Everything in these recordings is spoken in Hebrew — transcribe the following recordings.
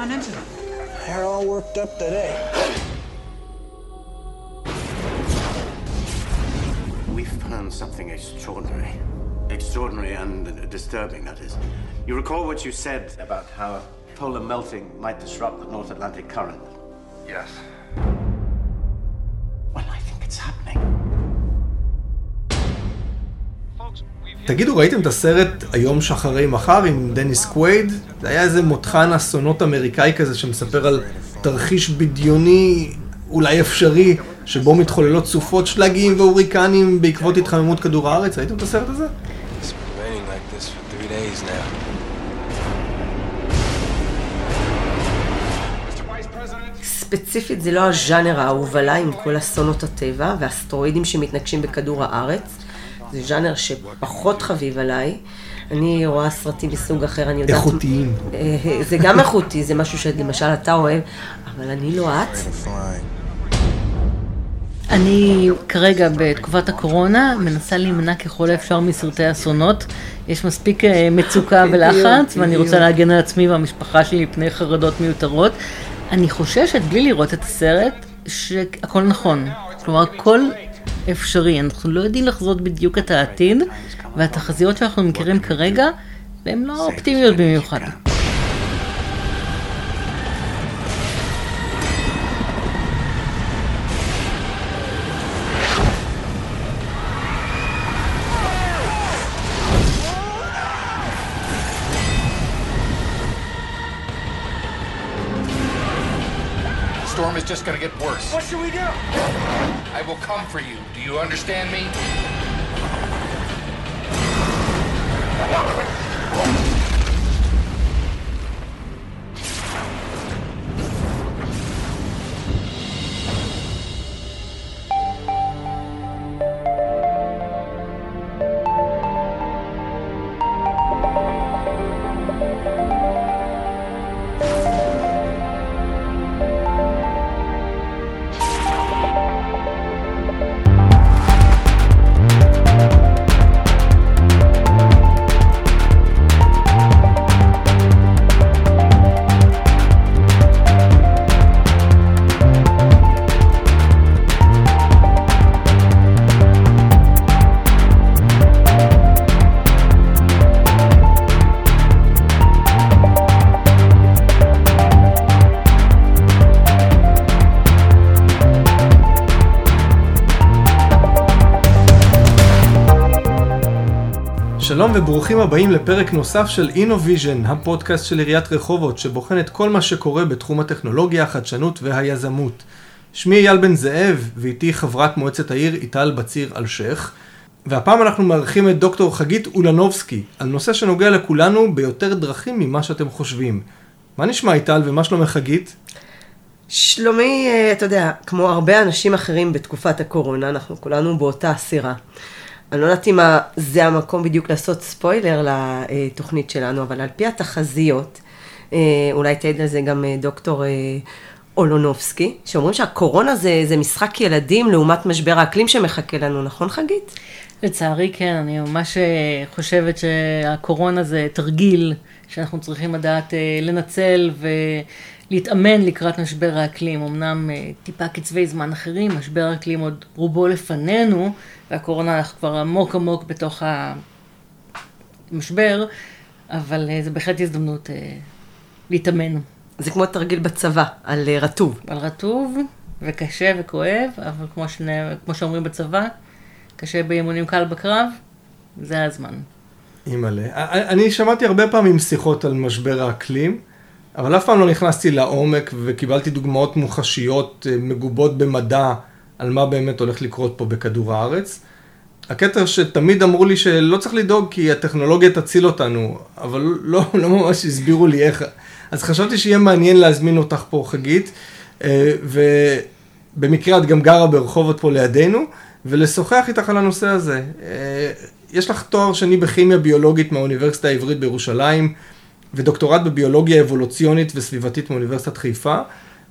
gone into them? They're all worked up today. We've found something extraordinary. Extraordinary and disturbing, that is. You recall what you said about how polar melting might disrupt the North Atlantic current? Yes. Well, I think it's happening. תגידו, ראיתם את הסרט היום שאחרי מחר עם דניס קווייד? זה היה איזה מותחן אסונות אמריקאי כזה שמספר על תרחיש בדיוני, אולי אפשרי, שבו מתחוללות סופות שלגים והוריקנים בעקבות התחממות כדור הארץ. ראיתם את הסרט הזה? It's been raining like this for three days now. ספציפית זה לא הז'אנר האהוב עליי עם כל אסונות הטבע והאסטרואידים שמתנגשים בכדור הארץ. זה ז'אנר שפחות חביב עליי. אני רואה סרטים מסוג אחר, אני יודעת... איכותיים. אה, זה גם איכותי, זה משהו שלמשל אתה אוהב, אבל אני לא את. אני כרגע בתקופת הקורונה מנסה להימנע ככל האפשר מסרטי אסונות. יש מספיק אה, מצוקה ולחץ, ואני. רוצה להגן על עצמי והמשפחה שלי מפני חרדות מיותרות. אני חוששת, בלי לראות את הסרט, שהכל נכון. כלומר, הכל אפשרי. אנחנו לא יודעים לחזות בדיוק את העתיד, והתחזיות שאנחנו מכירים כרגע, הן לא אופטימיות במיוחד. Just gonna get worse. What should we do? I will come for you. Do you understand me? שלום וברוכים הבאים לפרק נוסף של InnoVision, הפודקאסט של עיריית רחובות, שבוחן את כל מה שקורה בתחום הטכנולוגיה, החדשנות והיזמות. שמי אייל בן זאב, ואיתי חברת מועצת העיר איטל בציר אלשיך. והפעם אנחנו מארחים את דוקטור חגית אולנובסקי, על נושא שנוגע לכולנו ביותר דרכים ממה שאתם חושבים. מה נשמע איטל ומה שלומך חגית? שלומי, אה, אתה יודע, כמו הרבה אנשים אחרים בתקופת הקורונה, אנחנו כולנו באותה סירה. אני לא יודעת אם זה המקום בדיוק לעשות ספוילר לתוכנית שלנו, אבל על פי התחזיות, אה, אולי תעיד על זה גם אה, דוקטור אה, אולונובסקי, שאומרים שהקורונה זה, זה משחק ילדים לעומת משבר האקלים שמחכה לנו, נכון חגית? לצערי כן, אני ממש חושבת שהקורונה זה תרגיל שאנחנו צריכים לדעת לנצל ולהתאמן לקראת משבר האקלים. אמנם טיפה קצבי זמן אחרים, משבר האקלים עוד רובו לפנינו, והקורונה אנחנו כבר עמוק עמוק בתוך המשבר, אבל אה, זה בהחלט הזדמנות אה, להתאמן. זה כמו תרגיל בצבא, על אה, רטוב. על רטוב וקשה וכואב, אבל כמו, שני, כמו שאומרים בצבא, קשה באימונים קל בקרב, זה הזמן. אימא'לה. אני שמעתי הרבה פעמים שיחות על משבר האקלים, אבל אף פעם לא נכנסתי לעומק וקיבלתי דוגמאות מוחשיות אה, מגובות במדע על מה באמת הולך לקרות פה בכדור הארץ. הקטע שתמיד אמרו לי שלא צריך לדאוג כי הטכנולוגיה תציל אותנו, אבל לא, לא ממש הסבירו לי איך. אז חשבתי שיהיה מעניין להזמין אותך פה, חגית, אה, ובמקרה את גם גרה ברחובות פה לידינו, ולשוחח איתך על הנושא הזה. אה, יש לך תואר שני בכימיה ביולוגית מהאוניברסיטה העברית בירושלים, ודוקטורט בביולוגיה אבולוציונית וסביבתית מאוניברסיטת חיפה.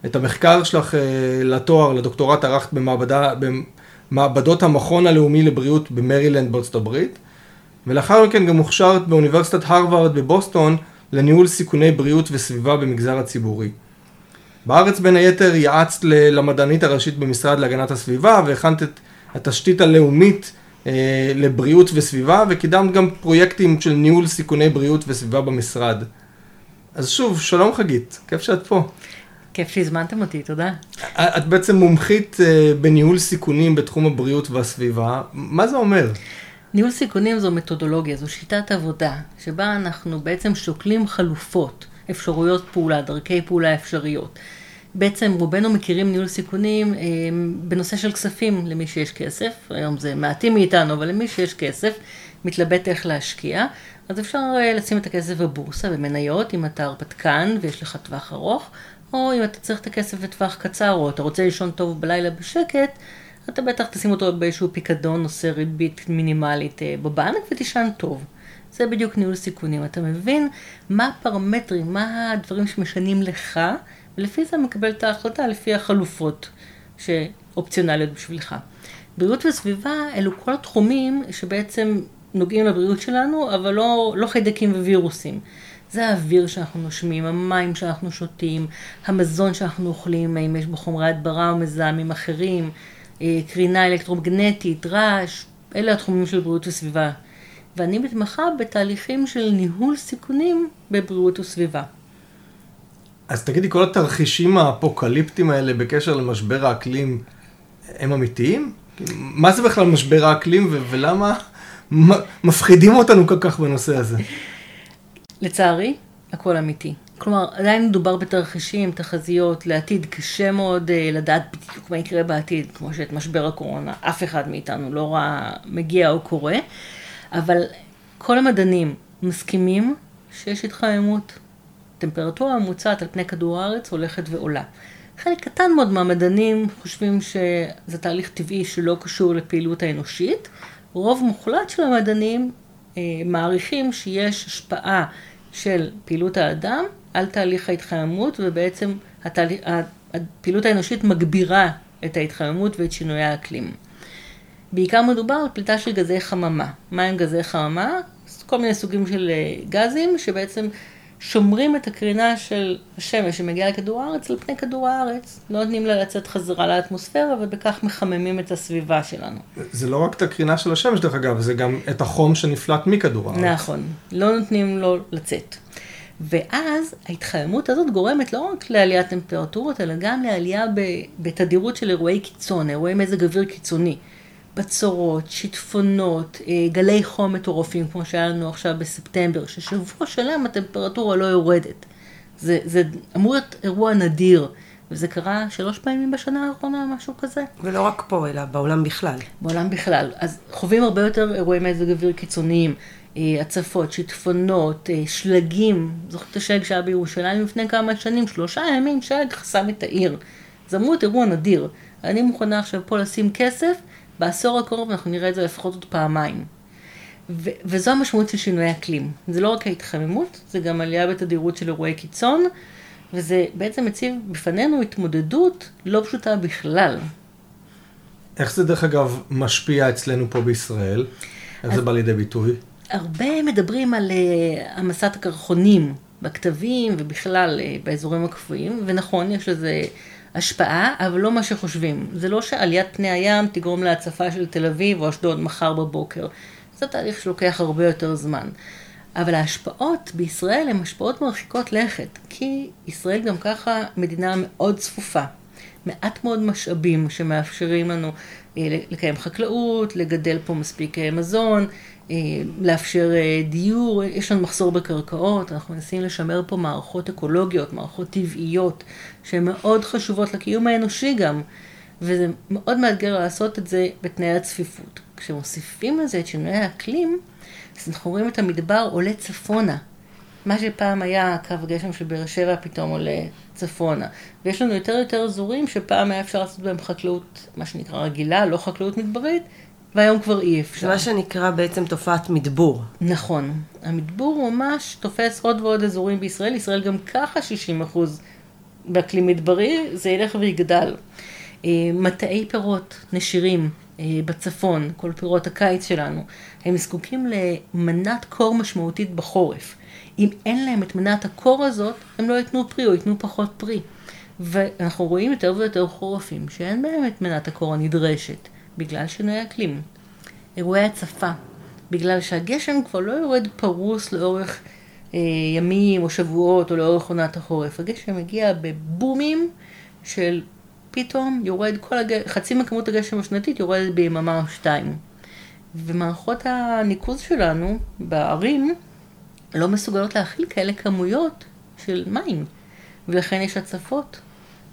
את המחקר שלך אה, לתואר, לדוקטורט ערכת במעבדה, במעבדות המכון הלאומי לבריאות במרילנד בארצות הברית, ולאחר מכן גם הוכשרת באוניברסיטת הרווארד בבוסטון לניהול סיכוני בריאות וסביבה במגזר הציבורי. בארץ בין היתר יעצת למדענית הראשית במשרד להגנת הסביבה והכנת את התשתית הלאומית אה, לבריאות וסביבה וקידמת גם פרויקטים של ניהול סיכוני בריאות וסביבה במשרד. אז שוב, שלום חגית, כיף שאת פה. כיף שהזמנתם אותי, תודה. את בעצם מומחית אה, בניהול סיכונים בתחום הבריאות והסביבה, מה זה אומר? ניהול סיכונים זו מתודולוגיה, זו שיטת עבודה, שבה אנחנו בעצם שוקלים חלופות, אפשרויות פעולה, דרכי פעולה אפשריות. בעצם רובנו מכירים ניהול סיכונים אה, בנושא של כספים למי שיש כסף, היום זה מעטים מאיתנו, אבל למי שיש כסף, מתלבט איך להשקיע, אז אפשר אה, לשים את הכסף בבורסה, במניות, אם אתה הרפתקן ויש לך טווח ארוך, או אם אתה צריך את הכסף לטווח קצר, או אתה רוצה לישון טוב בלילה בשקט, אתה בטח תשים אותו באיזשהו פיקדון, עושה ריבית מינימלית אה, בבנק ותישן טוב. זה בדיוק ניהול סיכונים. אתה מבין מה הפרמטרים, מה הדברים שמשנים לך, ולפי זה מקבל את ההחלטה לפי החלופות שאופציונליות בשבילך. בריאות וסביבה אלו כל התחומים שבעצם נוגעים לבריאות שלנו, אבל לא, לא חיידקים ווירוסים. זה האוויר שאנחנו נושמים, המים שאנחנו שותים, המזון שאנחנו אוכלים, האם יש בו חומרי הדברה או מזהמים אחרים, אה, קרינה אלקטרומגנטית, רעש, אלה התחומים של בריאות וסביבה. ואני מתמחה בתהליכים של ניהול סיכונים בבריאות וסביבה. אז תגידי, כל התרחישים האפוקליפטיים האלה בקשר למשבר האקלים, הם אמיתיים? מה זה בכלל משבר האקלים ולמה מפחידים אותנו כל כך בנושא הזה? לצערי, הכל אמיתי. כלומר, עדיין מדובר בתרחישים, תחזיות לעתיד, קשה מאוד uh, לדעת בדיוק מה יקרה בעתיד, כמו שאת משבר הקורונה, אף אחד מאיתנו לא ראה מגיע או קורה, אבל כל המדענים מסכימים שיש התחממות. טמפרטורה הממוצעת על פני כדור הארץ הולכת ועולה. חלק קטן מאוד מהמדענים חושבים שזה תהליך טבעי שלא קשור לפעילות האנושית. רוב מוחלט של המדענים מעריכים שיש השפעה של פעילות האדם על תהליך ההתחממות, ובעצם התהליך, הפעילות האנושית מגבירה את ההתחממות ואת שינויי האקלים. בעיקר מדובר על פליטה של גזי חממה. מה הם גזי חממה? כל מיני סוגים של אה, גזים שבעצם שומרים את הקרינה של השמש שמגיעה לכדור הארץ על פני כדור הארץ. לא נותנים לה לצאת חזרה לאטמוספירה ובכך מחממים את הסביבה שלנו. זה לא רק את הקרינה של השמש דרך אגב, זה גם את החום שנפלט מכדור הארץ. נכון, לא נותנים לו לצאת. ואז ההתחממות הזאת גורמת לא רק לעליית טמפרטורות, אלא גם לעלייה בתדירות של אירועי קיצון, אירועי מזג אוויר קיצוני. בצורות, שיטפונות, אה, גלי חום מטורפים, כמו שהיה לנו עכשיו בספטמבר, ששבוע שלם הטמפרטורה לא יורדת. זה, זה אמור להיות אירוע נדיר, וזה קרה שלוש פעמים בשנה האחרונה, משהו כזה. ולא רק פה, אלא בעולם בכלל. בעולם בכלל. אז חווים הרבה יותר אירועי מזג אוויר קיצוניים, אה, הצפות, שיטפונות, אה, שלגים. זוכרת את השלג שהיה בירושלים לפני כמה שנים, שלושה ימים שלג חסם את העיר. זה אמור להיות אירוע נדיר. אני מוכנה עכשיו פה לשים כסף בעשור הקרוב אנחנו נראה את זה לפחות עוד פעמיים. ו- וזו המשמעות של שינוי אקלים. זה לא רק ההתחממות, זה גם עלייה בתדירות של אירועי קיצון, וזה בעצם מציב בפנינו התמודדות לא פשוטה בכלל. איך זה דרך אגב משפיע אצלנו פה בישראל? איך זה בא לידי ביטוי? הרבה מדברים על uh, המסת הקרחונים בכתבים ובכלל uh, באזורים הקפואים, ונכון, יש לזה השפעה, אבל לא מה שחושבים. זה לא שעליית פני הים תגרום להצפה של תל אביב או אשדוד מחר בבוקר. זה תהליך שלוקח הרבה יותר זמן. אבל ההשפעות בישראל הן השפעות מרחיקות לכת, כי ישראל גם ככה מדינה מאוד צפופה. מעט מאוד משאבים שמאפשרים לנו אה, לקיים חקלאות, לגדל פה מספיק אה, מזון, לאפשר דיור, יש לנו מחסור בקרקעות, אנחנו מנסים לשמר פה מערכות אקולוגיות, מערכות טבעיות, שהן מאוד חשובות לקיום האנושי גם, וזה מאוד מאתגר לעשות את זה בתנאי הצפיפות. כשמוסיפים לזה את שינויי האקלים, אז אנחנו רואים את המדבר עולה צפונה. מה שפעם היה קו הגשם של באר שבע פתאום עולה צפונה. ויש לנו יותר ויותר אזורים שפעם היה אפשר לעשות בהם חקלאות, מה שנקרא רגילה, לא חקלאות מדברית, והיום כבר אי אפשר. זה מה שנקרא בעצם תופעת מדבור. נכון. המדבור ממש תופס עוד ועוד אזורים בישראל. ישראל גם ככה 60 אחוז באקלים מדברי, זה ילך ויגדל. אה, מטעי פירות, נשירים, אה, בצפון, כל פירות הקיץ שלנו, הם זקוקים למנת קור משמעותית בחורף. אם אין להם את מנת הקור הזאת, הם לא ייתנו פרי או ייתנו פחות פרי. ואנחנו רואים יותר ויותר חורפים שאין בהם את מנת הקור הנדרשת, בגלל שינוי אקלים. אירועי הצפה, בגלל שהגשם כבר לא יורד פרוס לאורך אה, ימים או שבועות או לאורך עונת החורף. הגשם מגיע בבומים של פתאום יורד כל הגשם, חצי מכמות הגשם השנתית יורדת ביממה או שתיים. ומערכות הניקוז שלנו בערים לא מסוגלות להכיל כאלה כמויות של מים, ולכן יש הצפות,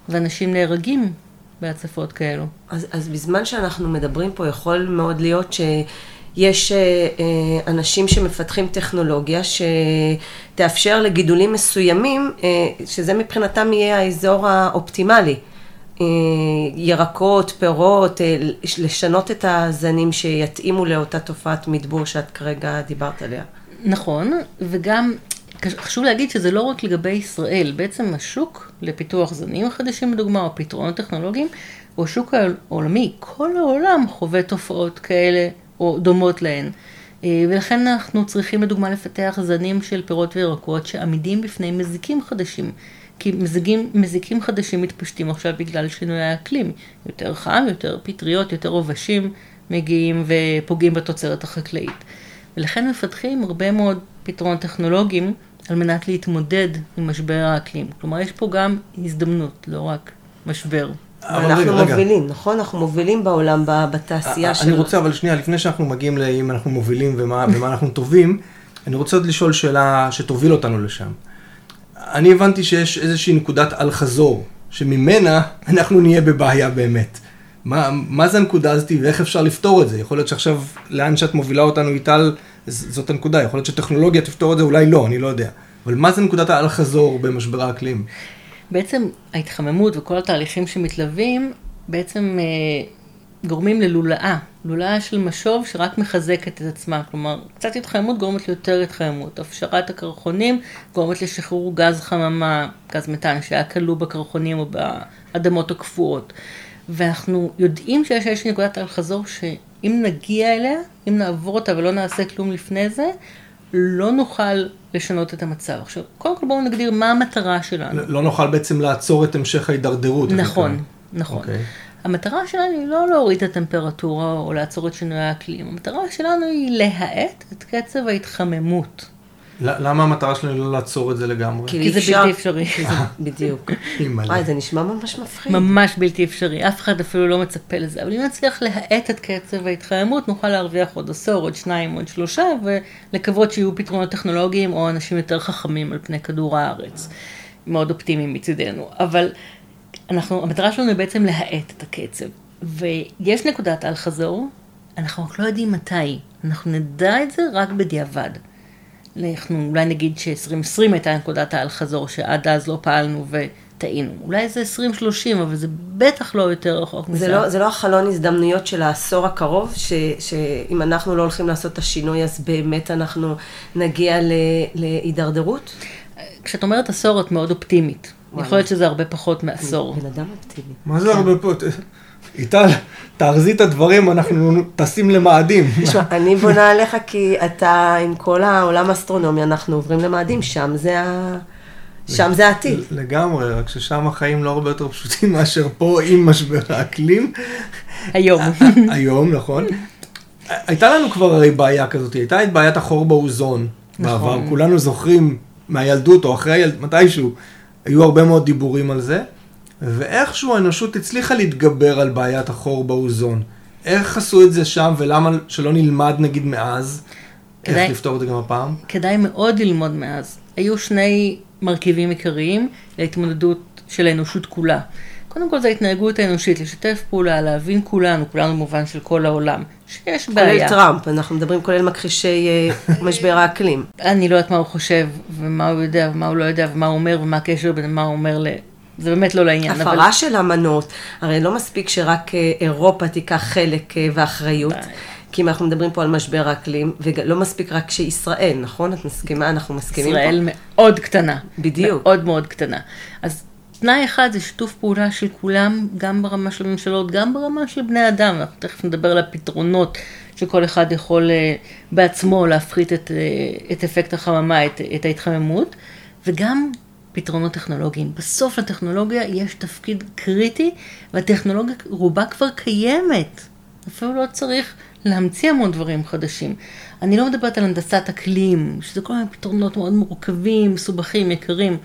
ואנשים נהרגים בהצפות כאלו. אז, אז בזמן שאנחנו מדברים פה, יכול מאוד להיות שיש אה, אה, אנשים שמפתחים טכנולוגיה שתאפשר לגידולים מסוימים, אה, שזה מבחינתם יהיה האזור האופטימלי. ירקות, פירות, לשנות את הזנים שיתאימו לאותה תופעת מדבור שאת כרגע דיברת עליה. נכון, וגם חשוב להגיד שזה לא רק לגבי ישראל, בעצם השוק לפיתוח זנים חדשים לדוגמה, או פתרונות טכנולוגיים, הוא השוק העולמי. כל העולם חווה תופעות כאלה, או דומות להן. אה, ולכן אנחנו צריכים לדוגמה לפתח זנים של פירות וירקות שעמידים בפני מזיקים חדשים. כי מזיקים, מזיקים חדשים מתפשטים עכשיו בגלל שינוי האקלים. יותר חם, יותר פטריות, יותר עובשים מגיעים ופוגעים בתוצרת החקלאית. ולכן מפתחים הרבה מאוד פתרונות טכנולוגיים על מנת להתמודד עם משבר האקלים. כלומר, יש פה גם הזדמנות, לא רק משבר. אנחנו רגע, מובילים, רגע. נכון? אנחנו מובילים בעולם, בתעשייה של... אני רוצה, אבל שנייה, לפני שאנחנו מגיעים לאם אנחנו מובילים ומה, ומה אנחנו טובים, אני רוצה עוד לשאול שאלה שתוביל אותנו לשם. אני הבנתי שיש איזושהי נקודת אל-חזור, שממנה אנחנו נהיה בבעיה באמת. מה, מה זה הנקודה הזאת ואיך אפשר לפתור את זה? יכול להיות שעכשיו, לאן שאת מובילה אותנו, איטל, זאת הנקודה. יכול להיות שטכנולוגיה תפתור את זה, אולי לא, אני לא יודע. אבל מה זה נקודת האל-חזור במשבר האקלים? בעצם ההתחממות וכל התהליכים שמתלווים, בעצם אה, גורמים ללולאה, לולאה של משוב שרק מחזקת את עצמה, כלומר, קצת התחממות גורמת ליותר התחממות, הפשרת הקרחונים גורמת לשחרור גז חממה, גז מתאן שהיה כלוא בקרחונים או באדמות הקפואות. ואנחנו יודעים שיש איזושהי נקודת אל-חזור שאם נגיע אליה, אם נעבור אותה ולא נעשה כלום לפני זה, לא נוכל לשנות את המצב. עכשיו, קודם כל בואו נגדיר מה המטרה שלנו. לא נוכל בעצם לעצור את המשך ההידרדרות. נכון, נכון. Okay. אוקיי. המטרה שלנו היא לא להוריד את הטמפרטורה או לעצור את שינוי האקלים, המטרה שלנו היא להאט את קצב ההתחממות. למה המטרה שלנו לא לעצור את זה לגמרי? כי זה בלתי אפשרי. בדיוק. וואי, זה נשמע ממש מפחיד. ממש בלתי אפשרי, אף אחד אפילו לא מצפה לזה. אבל אם נצליח להאט את קצב ההתחממות, נוכל להרוויח עוד עשור, עוד שניים, עוד שלושה, ולקוות שיהיו פתרונות טכנולוגיים או אנשים יותר חכמים על פני כדור הארץ. מאוד אופטימיים מצידנו. אבל אנחנו, המטרה שלנו היא בעצם להאט את הקצב. ויש נקודת אל חזור, אנחנו רק לא יודעים מתי. אנחנו נדע את זה רק בדיעבד. אנחנו אולי נגיד ש-2020 הייתה נקודת האל חזור, שעד אז לא פעלנו וטעינו. אולי זה 2030, אבל זה בטח לא יותר רחוק מזה. לא, זה לא החלון הזדמנויות של העשור הקרוב, ש, שאם אנחנו לא הולכים לעשות את השינוי, אז באמת אנחנו נגיע להידרדרות? כשאת אומרת עשור, את מאוד אופטימית. יכול להיות שזה הרבה פחות מעשור. בן אדם אופטימי. מה זה הרבה פחות? איטל, תארזי את הדברים, אנחנו טסים למאדים. תשמע, אני בונה עליך כי אתה, עם כל העולם האסטרונומי, אנחנו עוברים למאדים, שם זה ה... שם זה העתיד. לגמרי, רק ששם החיים לא הרבה יותר פשוטים מאשר פה עם משבר האקלים. היום. היום, נכון. הייתה לנו כבר הרי בעיה כזאת, הייתה את בעיית החור באוזון בעבר, נכון. כולנו זוכרים מהילדות או אחרי הילד, מתישהו, היו הרבה מאוד דיבורים על זה. ואיכשהו האנושות הצליחה להתגבר על בעיית החור באוזון. איך עשו את זה שם ולמה שלא נלמד נגיד מאז? כדאי, איך לפתור את זה גם הפעם? כדאי מאוד ללמוד מאז. היו שני מרכיבים עיקריים להתמודדות של האנושות כולה. קודם כל זה ההתנהגות האנושית, לשתף פעולה, להבין כולנו, כולנו במובן של כל העולם, שיש בעיה. כולל טראמפ, אנחנו מדברים כולל מכחישי אה, משבר האקלים. אני לא יודעת מה הוא חושב, ומה הוא יודע, ומה הוא לא יודע, ומה הוא אומר, ומה הקשר בין מה הוא אומר זה באמת לא לעניין. הפרה אבל... של אמנות, הרי לא מספיק שרק אה, אירופה תיקח חלק אה, ואחריות. כי אם אנחנו מדברים פה על משבר האקלים, ולא מספיק רק שישראל, נכון? את מסכימה? אנחנו מסכימים ישראל פה. ישראל מאוד קטנה. בדיוק. מאוד מאוד קטנה. אז תנאי אחד זה שיתוף פעולה של כולם, גם ברמה של הממשלות, גם ברמה של בני אדם. אנחנו תכף נדבר על הפתרונות שכל אחד יכול אה, בעצמו להפחית את, אה, את אפקט החממה, את, את ההתחממות, וגם פתרונות טכנולוגיים. בסוף לטכנולוגיה יש תפקיד קריטי, והטכנולוגיה רובה כבר קיימת. אפילו לא צריך להמציא המון דברים חדשים. אני לא מדברת על הנדסת אקלים, שזה כל מיני פתרונות מאוד מורכבים, מסובכים, יקרים.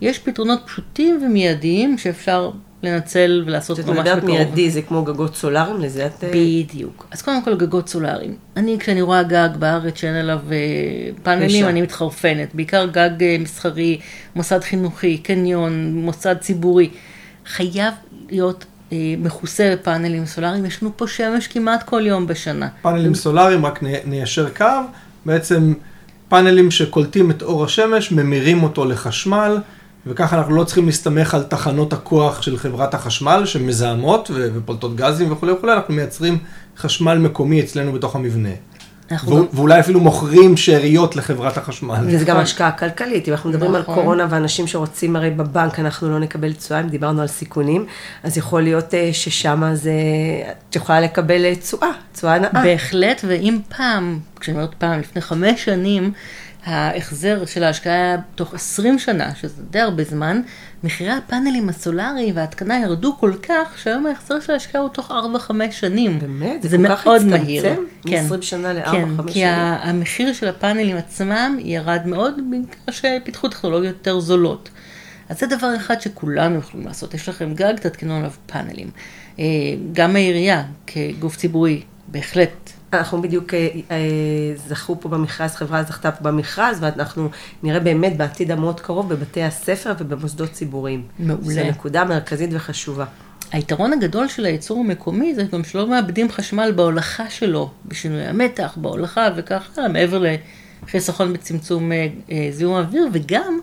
יש פתרונות פשוטים ומיידיים שאפשר לנצל ולעשות ממש בקרוב. כשאת מדברת מיידי, זה כמו גגות סולאריים? לזה את... אה, בדיוק. אז קודם כל גגות סולאריים. אני, כשאני רואה גג בארץ שאין עליו אה, פאנלים, פשע. אני מתחרפנת. בעיקר גג אה, מסחרי, מוסד חינוכי, קניון, מוסד ציבורי. חייב להיות אה, מכוסה בפאנלים סולאריים. יש לנו פה שמש כמעט כל יום בשנה. פאנלים סולאריים, רק ני- ניישר קו, בעצם פאנלים שקולטים את אור השמש, ממירים אותו לחשמל, וככה אנחנו לא צריכים להסתמך על תחנות הכוח של חברת החשמל, שמזהמות ופולטות גזים וכולי וכולי, אנחנו מייצרים חשמל מקומי אצלנו בתוך המבנה. ו- גם- ואולי אפילו מוכרים שאריות לחברת החשמל. וזה גם השקעה כלכלית, אם אנחנו מדברים על נכון. קורונה ואנשים שרוצים הרי בבנק אנחנו לא נקבל תשואה, אם דיברנו על סיכונים, אז יכול להיות אה, ששם זה, את יכולה לקבל אה, תשואה, תשואה נאה. בהחלט, ואם פעם, כשאני אומרת פעם, לפני חמש שנים, ההחזר של ההשקעה תוך 20 שנה, שזה די הרבה זמן, מחירי הפאנלים הסולאריים וההתקנה ירדו כל כך, שהיום ההחזר של ההשקעה הוא תוך 4-5 שנים. באמת? זה זה כל כך מאוד הצטמצם? מהיר. מ-20 שנה ל-4-5 כן, שנים? כי ה- המחיר של הפאנלים עצמם ירד מאוד, בגלל שפיתחו טכנולוגיות יותר זולות. אז זה דבר אחד שכולנו יכולים לעשות. יש לכם גג, תתקנו עליו פאנלים. אה, גם העירייה, כגוף ציבורי, בהחלט אנחנו בדיוק אה, אה, זכו פה במכרז, חברה זכתה פה במכרז, ואנחנו נראה באמת בעתיד המאוד קרוב בבתי הספר ובמוסדות ציבוריים. מעולה. זו נקודה מרכזית וחשובה. היתרון הגדול של הייצור המקומי זה גם שלא מאבדים חשמל בהולכה שלו, בשינוי המתח, בהולכה וכך הלאה, מעבר לחיסכון בצמצום אה, זיהום האוויר, וגם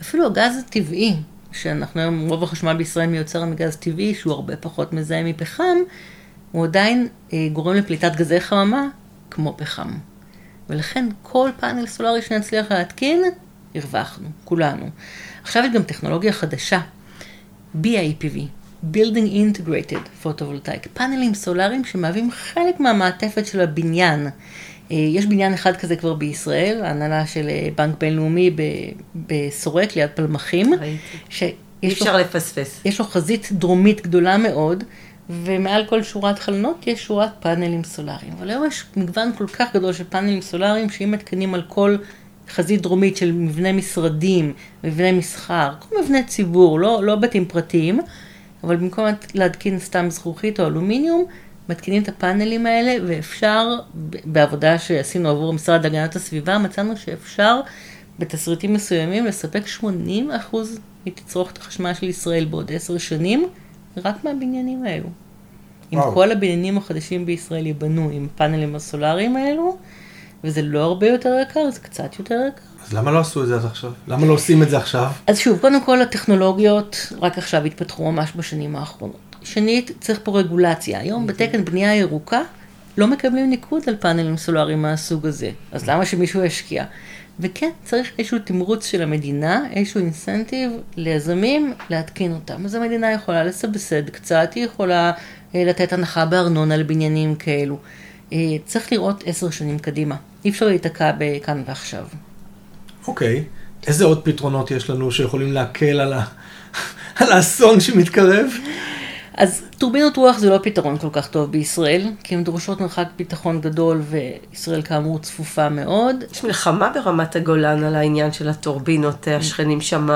אפילו הגז הטבעי, שאנחנו היום, רוב החשמל בישראל מיוצר מגז טבעי, שהוא הרבה פחות מזהם מפחם, הוא עדיין אה, גורם לפליטת גזי חממה כמו פחם. ולכן כל פאנל סולארי שנצליח להתקין, הרווחנו, כולנו. עכשיו יש גם טכנולוגיה חדשה, BIPV, Building Integrated Photovoltaic, פאנלים סולאריים שמהווים חלק מהמעטפת של הבניין. אה, יש בניין אחד כזה כבר בישראל, ההנהלה של אה, בנק בינלאומי בסורק ליד פלמחים, ראיתי. אי לו אפשר לפספס. יש לו חזית דרומית גדולה מאוד, ומעל כל שורת חלונות יש שורת פאנלים סולאריים. אבל היום יש מגוון כל כך גדול של פאנלים סולאריים, שאם מתקנים על כל חזית דרומית של מבנה משרדים, מבנה מסחר, כל מבנה ציבור, לא, לא בתים פרטיים, אבל במקום להתקין סתם זכוכית או אלומיניום, מתקינים את הפאנלים האלה, ואפשר, בעבודה שעשינו עבור המשרד להגנת הסביבה, מצאנו שאפשר בתסריטים מסוימים לספק 80% מתצרוכת החשמל של ישראל בעוד עשר שנים, רק מהבניינים האלו. אם. כל הבניינים החדשים בישראל ייבנו עם הפאנלים הסולאריים האלו, וזה לא הרבה יותר יקר, זה קצת יותר יקר. אז למה לא עשו את זה עד עכשיו? למה לא עושים את זה עכשיו? אז שוב, קודם כל הטכנולוגיות רק עכשיו התפתחו ממש בשנים האחרונות. שנית, צריך פה רגולציה. היום בתקן בנייה ירוקה לא מקבלים ניקוד על פאנלים סולאריים מהסוג הזה. אז למה שמישהו ישקיע? וכן, צריך איזשהו תמרוץ של המדינה, איזשהו אינסנטיב ליזמים להתקין אותם. אז המדינה יכולה לסבסד קצת, היא יכולה אה, לתת הנחה בארנונה לבניינים כאלו. אה, צריך לראות עשר שנים קדימה. אי אפשר להיתקע בכאן ועכשיו. אוקיי. איזה עוד פתרונות יש לנו שיכולים להקל על, ה... על האסון שמתקרב? אז טורבינות רוח זה לא פתרון כל כך טוב בישראל, כי הן דורשות מרחק ביטחון גדול, וישראל כאמור צפופה מאוד. יש מלחמה ברמת הגולן על העניין של הטורבינות, השכנים שם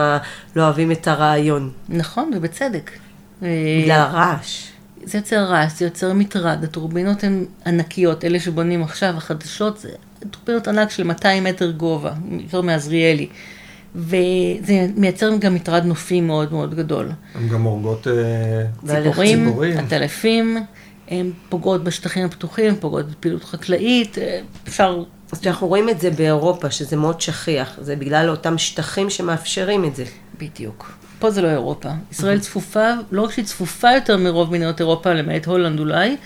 לא אוהבים את הרעיון, נכון, ובצדק. בגלל הרעש. זה יוצר רעש, זה יוצר מטרד, הטורבינות הן ענקיות, אלה שבונים עכשיו, החדשות, זה טורבינות ענק של 200 מטר גובה, יותר מעזריאלי. וזה מייצר גם מטרד נופי מאוד מאוד גדול. הן גם הורגות אה, ציפורים. עטלפים, הן פוגעות בשטחים הפתוחים, פוגעות בפעילות חקלאית, אה, אפשר אז כשאנחנו רואים את זה באירופה, שזה מאוד שכיח, זה בגלל אותם שטחים שמאפשרים את זה. בדיוק. פה זה לא אירופה. ישראל צפופה, לא רק שהיא צפופה יותר מרוב מדינות אירופה, למעט הולנד אולי,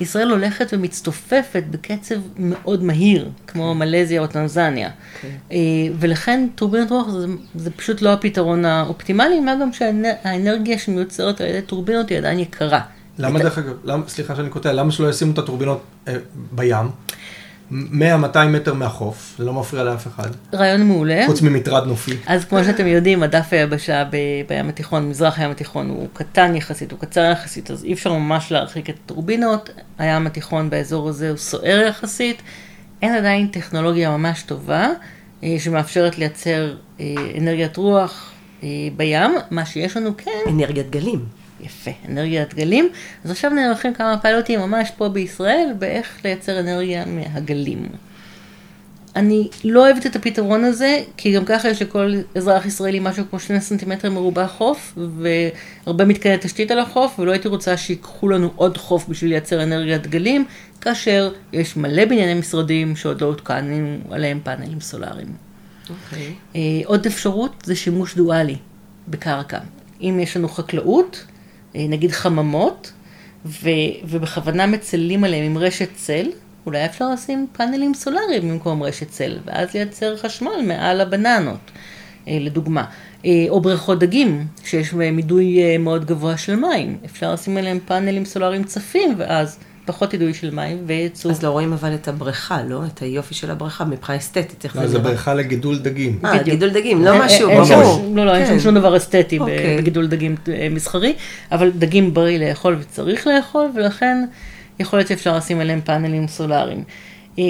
ישראל הולכת ומצטופפת בקצב מאוד מהיר, כמו מלזיה או טנזניה. אה, ולכן טורבינות רוח זה, זה פשוט לא הפתרון האופטימלי, מה גם שהאנרגיה שמיוצרת על ידי טורבינות היא עדיין יקרה למה דרך אגב, למה, סליחה שאני קוטע, למה שלא ישימו את הטורבינות אה, בים? 100-200 מטר מהחוף, זה לא מפריע לאף אחד. רעיון מעולה. חוץ ממטרד נופי. אז כמו שאתם יודעים, הדף היבשה ב- בים התיכון, מזרח הים התיכון, הוא קטן יחסית, הוא קצר יחסית, אז אי אפשר ממש להרחיק את הטורבינות. הים התיכון באזור הזה הוא סוער יחסית. אין עדיין טכנולוגיה ממש טובה, אה, שמאפשרת לייצר אה, אנרגיית רוח אה, בים. מה שיש לנו כן, אנרגיית גלים. יפה, אנרגיית גלים. אז עכשיו נערכים כמה פיילוטים ממש פה בישראל, באיך לייצר אנרגיה מהגלים. אני לא אוהבת את הפתרון הזה, כי גם ככה יש לכל אזרח ישראלי משהו כמו שני סנטימטר מרובע חוף, והרבה מתקני תשתית על החוף, ולא הייתי רוצה שיקחו לנו עוד חוף בשביל לייצר אנרגיית גלים, כאשר יש מלא בנייני משרדים שעוד לא הותקנו עליהם פאנלים סולאריים. אוקיי. אה, עוד אפשרות זה שימוש דואלי בקרקע. אם יש לנו חקלאות, נגיד חממות, ו, ובכוונה מצלים עליהם עם רשת צל, אולי אפשר לשים פאנלים סולאריים במקום רשת צל, ואז לייצר חשמל מעל הבננות, אה, לדוגמה. אה, או בריכות דגים, שיש בהם אידוי אה, מאוד גבוה של מים. אפשר לשים עליהם פאנלים סולאריים צפים, ואז פחות אידוי של מים וייצור. אז לא רואים אבל את הבריכה, לא? את היופי של הבריכה מבחינה אסתטית, איך לא, זה. בריכה לגידול דגים. אה. גידול דגים, לא אין- משהו, אין שם- ברור. לא, לא, אין כן. שם שום דבר אסתטי אוקיי. בגידול דגים אה, מסחרי, אבל דגים בריא לאכול וצריך לאכול, ולכן יכול להיות שאפשר לשים עליהם פאנלים סולאריים. אה,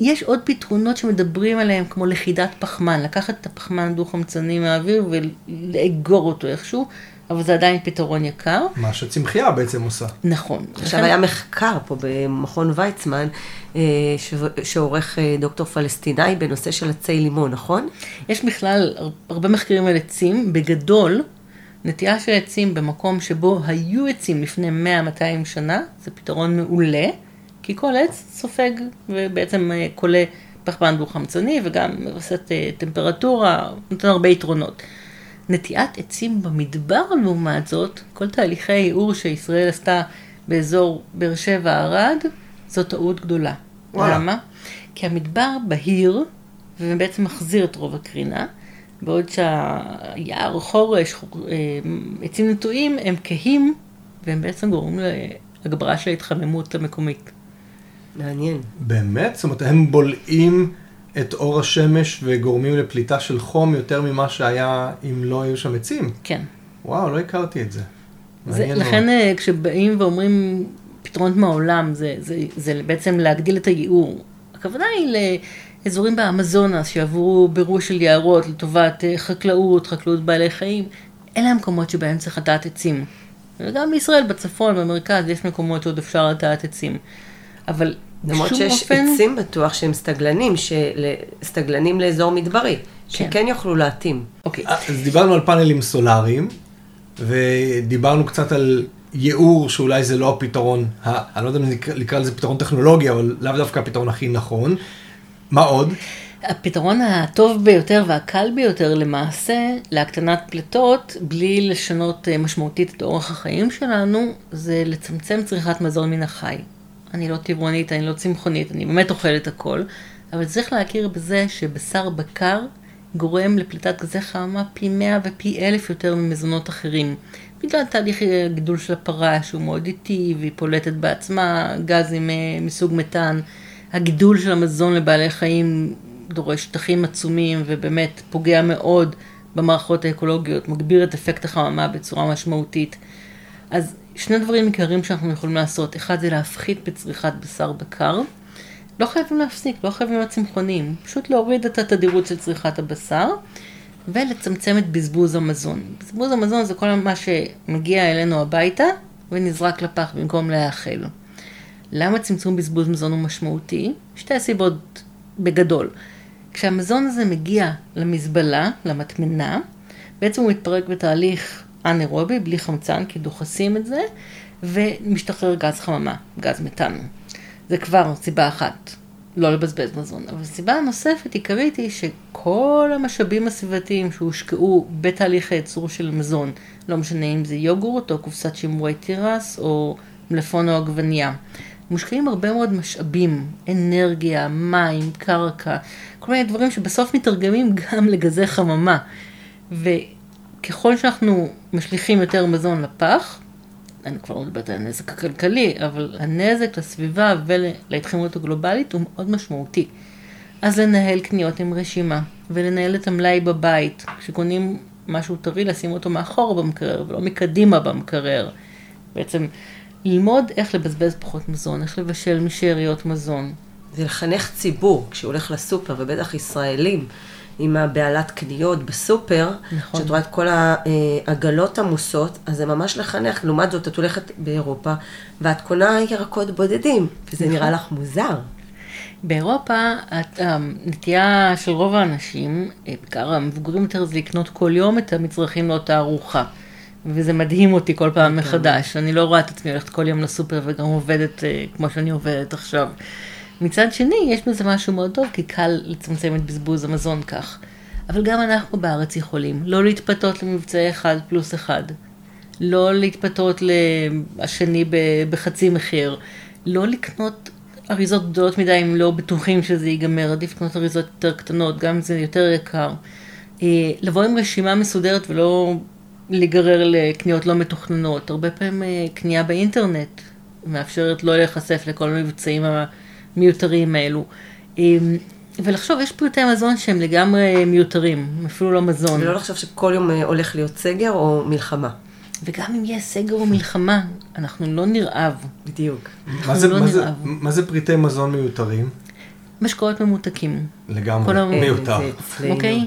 יש עוד פתרונות שמדברים עליהם, כמו לכידת פחמן, לקחת את הפחמן הדו-חמצני מהאוויר ולאגור אותו איכשהו, אבל זה עדיין פתרון יקר. מה שצמחייה בעצם עושה. נכון. עכשיו לכן- היה מחקר פה במכון ויצמן, אה, ש- שעורך אה, דוקטור פלסטיני בנושא של עצי לימון, נכון? יש בכלל הרבה מחקרים על עצים, בגדול, נטייה של עצים במקום שבו היו עצים לפני 100-200 שנה, זה פתרון מעולה, כי כל עץ סופג ובעצם אה, כולה פחמן דו-חמצני וגם מווסת אה, טמפרטורה, נותן הרבה יתרונות. נטיעת עצים במדבר לעומת זאת, כל תהליכי הייעור שישראל עשתה באזור באר שבע ערד, זו טעות גדולה. וואלה. למה? כי המדבר בהיר, ובעצם מחזיר את רוב הקרינה, בעוד שהיער, חורש, חור- אה, עצים נטועים, הם כהים, והם בעצם גורמים להגברה של ההתחממות המקומית. מעניין. באמת? זאת אומרת, הם בולעים את אור השמש וגורמים לפליטה של חום יותר ממה שהיה אם לא היו שם עצים? כן. וואו, לא הכרתי את זה. זה, לכן מאוד. אה, כשבאים ואומרים פתרונות מהעולם, זה, זה, זה בעצם להגדיל את הייעור. הכוונה היא לאזורים באמזונס שעברו בירוש של יערות לטובת אה, חקלאות, חקלאות בעלי חיים. אלה המקומות שבהם צריך לטעת עצים. וגם בישראל, בצפון, במרכז, יש מקומות שעוד אפשר לטעת עצים. אבל למרות שיש אופן... עצים בטוח שהם סטגלנים, של... סטגלנים לאזור מדברי, שכן יוכלו להתאים. אוקיי. אה, אז דיברנו על פאנלים סולאריים, ודיברנו קצת על ייעור, שאולי זה לא הפתרון, ה- אני לא יודע אם נקרא נקרא לזה פתרון טכנולוגי, אבל לאו דווקא הפתרון הכי נכון. מה עוד? הפתרון הטוב ביותר והקל ביותר למעשה להקטנת פליטות, בלי לשנות אה, משמעותית את אורח החיים שלנו, זה לצמצם צריכת מזון מן החי. אני לא טבעונית, אני לא צמחונית, אני באמת אוכלת הכל, אבל צריך להכיר בזה שבשר בקר גורם לפליטת גזי חממה פי 100 ופי אלף יותר ממזונות אחרים. בגלל תהליך הגידול של הפרה שהוא מאוד איטי והיא פולטת בעצמה גזים אה, מסוג מתאן. הגידול של המזון לבעלי חיים דורש שטחים עצומים ובאמת פוגע מאוד במערכות האקולוגיות, מגביר את אפקט החממה בצורה משמעותית. אז שני דברים עיקריים שאנחנו יכולים לעשות, אחד זה להפחית בצריכת בשר בקר, לא חייבים להפסיק, לא חייבים להיות צמחוניים, פשוט להוריד את התדירות של צריכת הבשר ולצמצם את בזבוז המזון. בזבוז המזון זה כל מה שמגיע אלינו הביתה ונזרק לפח במקום להאכל. למה צמצום בזבוז מזון הוא משמעותי? שתי סיבות בגדול. כשהמזון הזה מגיע למזבלה, למטמנה, בעצם הוא מתפרק בתהליך אנאירובי, בלי חמצן, כי דוחסים את זה, ומשתחרר גז חממה, גז מתאן. זה כבר סיבה אחת, לא לבזבז מזון. אבל סיבה נוספת עיקרית היא שכל המשאבים הסביבתיים שהושקעו בתהליך הייצור של מזון, לא משנה אם זה יוגורט או קופסת שימורי תירס או מלפון או עגבנייה, מושקעים הרבה מאוד משאבים, אנרגיה, מים, קרקע, כל מיני דברים שבסוף מתרגמים גם לגזי חממה. וככל שאנחנו משליכים יותר מזון לפח, אני כבר לא מדברת על הנזק הכלכלי, אבל הנזק לסביבה ולהתחממות הגלובלית הוא מאוד משמעותי. אז לנהל קניות עם רשימה, ולנהל את המלאי בבית. כשקונים משהו טרי, לשים אותו מאחורה במקרר, ולא מקדימה במקרר. בעצם ללמוד איך לבזבז פחות מזון, איך לבשל משאריות מזון. זה לחנך ציבור, כשהוא הולך לסופר, ובטח ישראלים, עם הבעלת קניות בסופר, נכון. שאת רואה את כל העגלות עמוסות, אז זה ממש לחנך. לעומת זאת, את הולכת באירופה, ואת קונה ירקות בודדים, וזה נכון. נראה לך מוזר. באירופה, הת- הנטייה של רוב האנשים, אה, בעיקר המבוגרים יותר, זה לקנות כל יום את המצרכים לאותה ארוחה. וזה מדהים אותי כל פעם מחדש. אני לא רואה את עצמי הולכת כל יום לסופר וגם עובדת אה, כמו שאני עובדת עכשיו. מצד שני, יש בזה משהו מאוד טוב, כי קל לצמצם את בזבוז המזון כך. אבל גם אנחנו בארץ יכולים לא להתפתות למבצעי אחד פלוס אחד. לא להתפתות לשני בחצי מחיר. לא לקנות אריזות גדולות מדי אם לא בטוחים שזה ייגמר. עדיף לקנות אריזות יותר קטנות, גם אם זה יותר יקר. אה, לבוא עם רשימה מסודרת ולא להיגרר לקניות לא מתוכננות. הרבה פעמים אה, קנייה באינטרנט מאפשרת לא להיחשף לכל המבצעים המיותרים האלו. אה, ולחשוב, יש פריטי מזון שהם לגמרי מיותרים, אפילו לא מזון. ולא לחשוב שכל יום אה, הולך להיות סגר או מלחמה. וגם אם יהיה סגר או מלחמה, אנחנו לא נרעב. בדיוק. מה זה, לא מה, זה, נרעב. מה זה פריטי מזון מיותרים? משקאות ממותקים, לגמרי, כל ה- מיותר. זה אצלנו. אוקיי?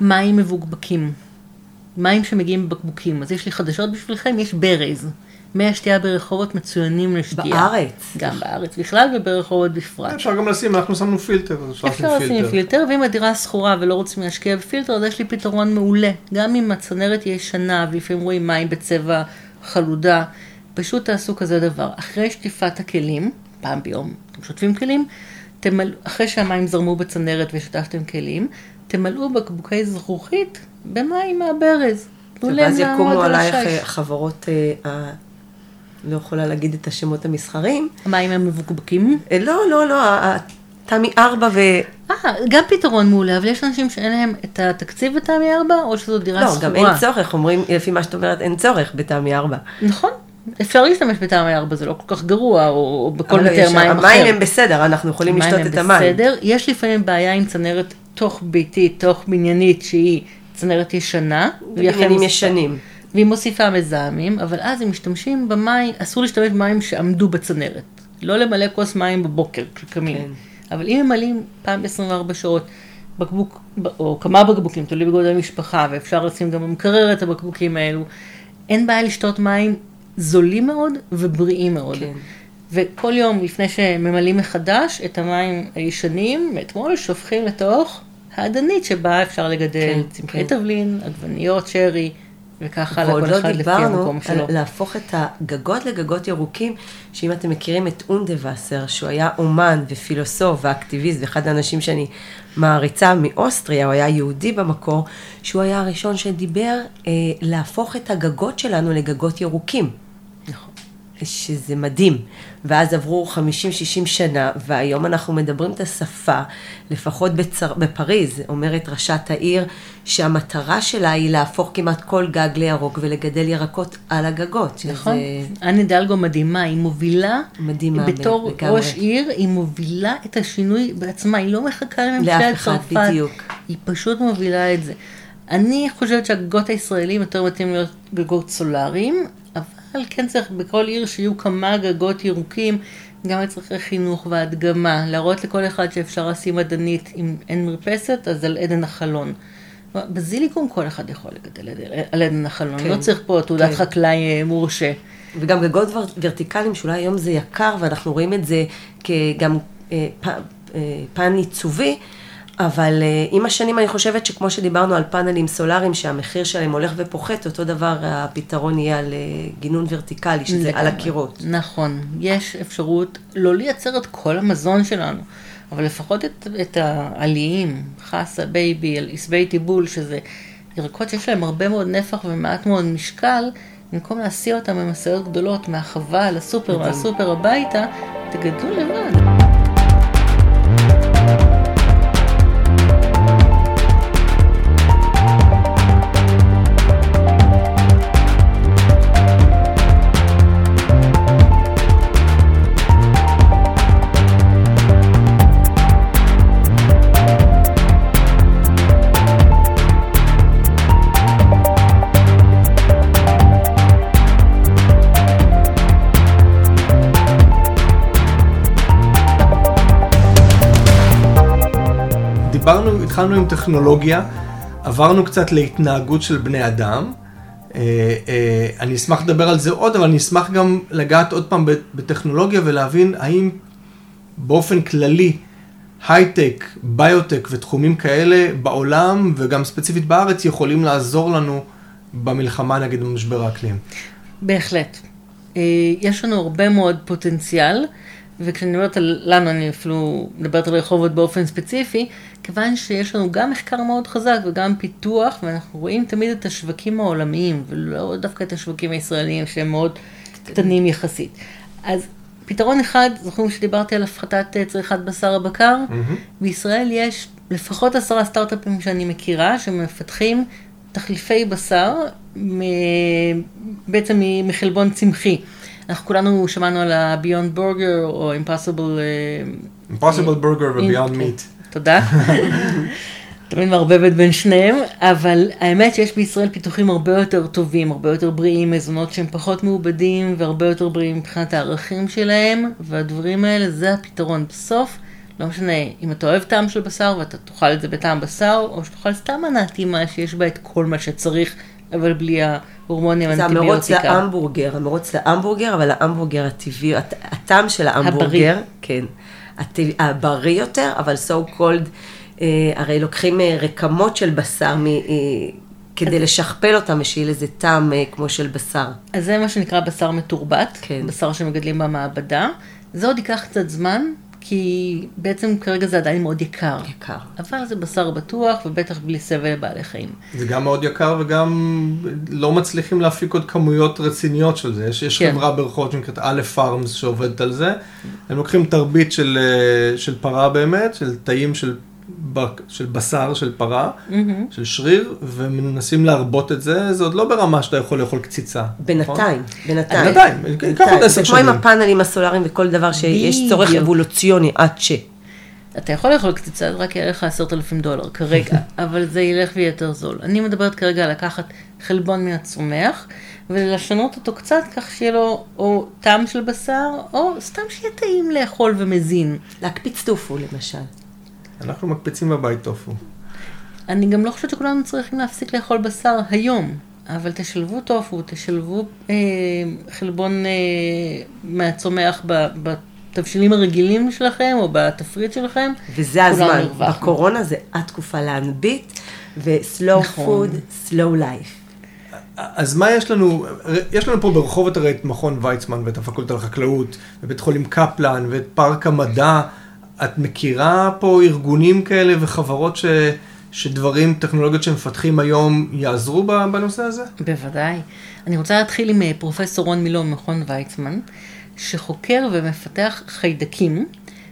מים מבוקבקים. מים שמגיעים בבקבוקים. אז יש לי חדשות בשבילכם, יש ברז. מי השתייה ברחובות מצוינים לשתייה. בארץ. גם בארץ בכלל וברחובות בפרט. אפשר גם לשים, אנחנו שמנו פילטר, אפשר לשים פילטר, ואם הדירה שכורה ולא רוצים להשקיע בפילטר, אז יש לי פתרון מעולה. גם אם הצנרת היא ישנה, ולפעמים רואים מים בצבע חלודה, פשוט תעשו כזה דבר. אחרי שטיפת הכלים, פעם ביום אתם שוטפים כלים, תמל... אחרי שהמים זרמו בצנרת ושטפתם כלים, תמלאו בקבוקי זכוכית במים מהברז. תנו להם ואז יקומו לעמוד על עלייך השיש. אה, חברות, אה, לא יכולה להגיד את השמות המסחריים. המים המבוקבקים. אה, לא, לא, לא, ה- ה- תמי ארבע ו... אה, גם פתרון מעולה, אבל יש אנשים שאין להם את התקציב בתמי 4, או שזו דירה לא, שכורה. גם אין צורך, אומרים, לפי מה שאת אומרת, אין צורך בתמי ארבע. נכון. אפשר להשתמש בטעמי ארבע, זה לא כל כך גרוע, או, בכל יש- מים אחר. המים הם בסדר, אנחנו יכולים המים לשתות הם את המים. בסדר. יש לפעמים בעיה עם צנרת תוך ביתית, תוך בניינית, שהיא צנרת ישנה. בניינים ישנים. והיא מוסיפה מזהמים, אבל אז הם משתמשים במים, אסור להשתמש במים שעמדו בצנרת. לא למלא כוס מים בבוקר כשקמים. כן. אבל אם ממלאים פעם ב-24 שעות בקבוק, או כמה בקבוקים, תלוי בגודל המשפחה, ואפשר לשים גם במקרר את הבקבוקים האלו, אין בעיה לשתות מים זולים מאוד ובריאים מאוד. כן. וכל יום לפני שממלאים מחדש את המים הישנים, מאתמול שופכים לתוך האדנית שבה אפשר לגדל כן, צמחי כן. תבלין, עגבניות, שרי, וכך הלאה, ועוד כל לא אחד לפי דיברנו המקום על שלו. להפוך את הגגות לגגות ירוקים, שאם אתם מכירים את אונדווסר, שהוא היה אומן ופילוסוף ואקטיביסט, ואחד האנשים שאני מעריצה מאוסטריה, הוא היה יהודי במקור, שהוא היה הראשון שדיבר אה, להפוך את הגגות שלנו לגגות ירוקים. שזה מדהים. ואז עברו 50-60 שנה, והיום אנחנו מדברים את השפה, לפחות בצר... בפריז, אומרת ראשת העיר, שהמטרה שלה היא להפוך כמעט כל גג לירוק ולגדל ירקות על הגגות. שזה- נכון. אני דלגו מדהימה, היא מובילה, מדהימה בתור לגמרי. ראש עיר, היא מובילה את השינוי בעצמה, היא לא מחכה לממשלת לאף אחד, צרפת, בדיוק. היא פשוט מובילה את זה. אני חושבת שהגגות הישראלים יותר מתאים להיות גגות סולאריים, אבל כן צריך בכל עיר שיהיו כמה גגות ירוקים, גם לצרכי חינוך והדגמה, להראות לכל אחד שאפשר לשים עדנית, אם אין מרפסת, אז על עדן החלון. בזיליקום כל אחד יכול לגדל על עדן החלון, כן, לא צריך פה תעודת כן. חקלאי אה, מורשה. וגם גגות ור- ורטיקליים, שאולי היום זה יקר, ואנחנו רואים את זה כגם אה, פ, אה, פן עיצובי, אבל אה, עם השנים אני חושבת שכמו שדיברנו על פאנלים סולאריים, שהמחיר שלהם הולך ופוחת, אותו דבר הפתרון יהיה על אה, גינון ורטיקלי, שזה על לגמרי. הקירות. נכון, יש אפשרות לא לייצר את כל המזון שלנו, אבל לפחות את, את העליים, חסה, baby, עשבי תיבול, שזה ירקות שיש להם הרבה מאוד נפח ומעט מאוד משקל, במקום להסיע אותם במשאיות גדולות מהחווה לסופר, מדהים. מהסופר הביתה, תגדלו לבד. התחלנו עם טכנולוגיה, עברנו קצת להתנהגות של בני אדם. אה, אה, אני אשמח לדבר על זה עוד, אבל אני אשמח גם לגעת עוד פעם בטכנולוגיה ולהבין האם באופן כללי הייטק, ביוטק ותחומים כאלה בעולם וגם ספציפית בארץ יכולים לעזור לנו במלחמה נגד משבר האקלים. בהחלט. אה, יש לנו הרבה מאוד פוטנציאל, וכשאני מדברת על לנו, אני אפילו מדברת על רחובות באופן ספציפי, כיוון שיש לנו גם מחקר מאוד חזק וגם פיתוח, ואנחנו רואים תמיד את השווקים העולמיים, ולא דווקא את השווקים הישראליים שהם מאוד קטנים יחסית. אז פתרון אחד, זוכרים שדיברתי על הפחתת אה, צריכת בשר הבקר? Mm-hmm. בישראל יש לפחות עשרה סטארט-אפים שאני מכירה, שמפתחים תחליפי בשר, בעצם מחלבון צמחי. אנחנו כולנו שמענו על ה-Beyond Burger או Impossible... אה, Impossible Burger ו-Beyond Meat. תודה. תמיד מערבבת בין שניהם, אבל האמת שיש בישראל פיתוחים הרבה יותר טובים, הרבה יותר בריאים, מזונות שהם פחות מעובדים והרבה יותר בריאים מבחינת הערכים שלהם, והדברים האלה זה הפתרון בסוף. לא משנה אם אתה אוהב טעם של בשר ואתה תאכל את זה בטעם בשר, או שתאכל סתם מנה טעימה שיש בה את כל מה שצריך, אבל בלי ההורמונים, האנטיביוטיקה. זה המרוץ להמבורגר, המרוץ להמבורגר, אבל ההמבורגר הטבעי, הטעם של ההמבורגר, הבריא. כן, הבריא יותר, אבל so called, אה, הרי לוקחים אה, רקמות של בשר מ... אה, כדי לשכפל אותם, ושיהיה לזה טעם כמו של בשר. אז זה מה שנקרא בשר מתורבת, כן. בשר שמגדלים במעבדה. זה עוד ייקח קצת זמן, כי בעצם כרגע זה עדיין מאוד יקר. יקר. אבל זה בשר בטוח, ובטח בלי סבל לבעלי חיים. זה גם מאוד יקר, וגם לא מצליחים להפיק עוד כמויות רציניות של זה. יש, יש כן. חברה ברחוב שנקראת א' פארמס שעובדת על זה. הם לוקחים תרבית של, אה, של פרה באמת, של תאים של של בשר, של פרה, mm-hmm. של שריר, ומנסים להרבות את זה, זה עוד לא ברמה שאתה יכול לאכול קציצה. בינתיים, נכון? בינתיים. בינתיים, ייקח עוד עשר שנים. זה כמו עם הפאנלים הסולאריים וכל דבר שיש צורך אבולוציוני עד ש... אתה יכול לאכול קציצה, רק יהיה לך עשרת אלפים דולר כרגע, אבל זה ילך ויהיה יותר זול. אני מדברת כרגע על לקחת חלבון מן הצומח, ולשנות אותו קצת כך שיהיה לו או טעם של בשר, או סתם שיהיה טעים לאכול ומזין. להקפיץ טופו למשל. אנחנו מקפיצים בבית טופו. אני גם לא חושבת שכולנו צריכים להפסיק לאכול בשר היום, אבל תשלבו טופו, תשלבו אה, חלבון אה, מהצומח ב, בתבשילים הרגילים שלכם, או בתפריט שלכם. וזה הזמן, בקורונה זה התקופה להנביט, ו-slow נכון. food, slow life. אז מה יש לנו, יש לנו פה ברחובות הרי את מכון ויצמן ואת הפקולטה לחקלאות, ובית חולים קפלן ואת פארק המדע. את מכירה פה ארגונים כאלה וחברות ש... שדברים, טכנולוגיות שמפתחים היום יעזרו בנושא הזה? בוודאי. אני רוצה להתחיל עם אה, פרופסור רון מילוא ממכון ויצמן, שחוקר ומפתח חיידקים,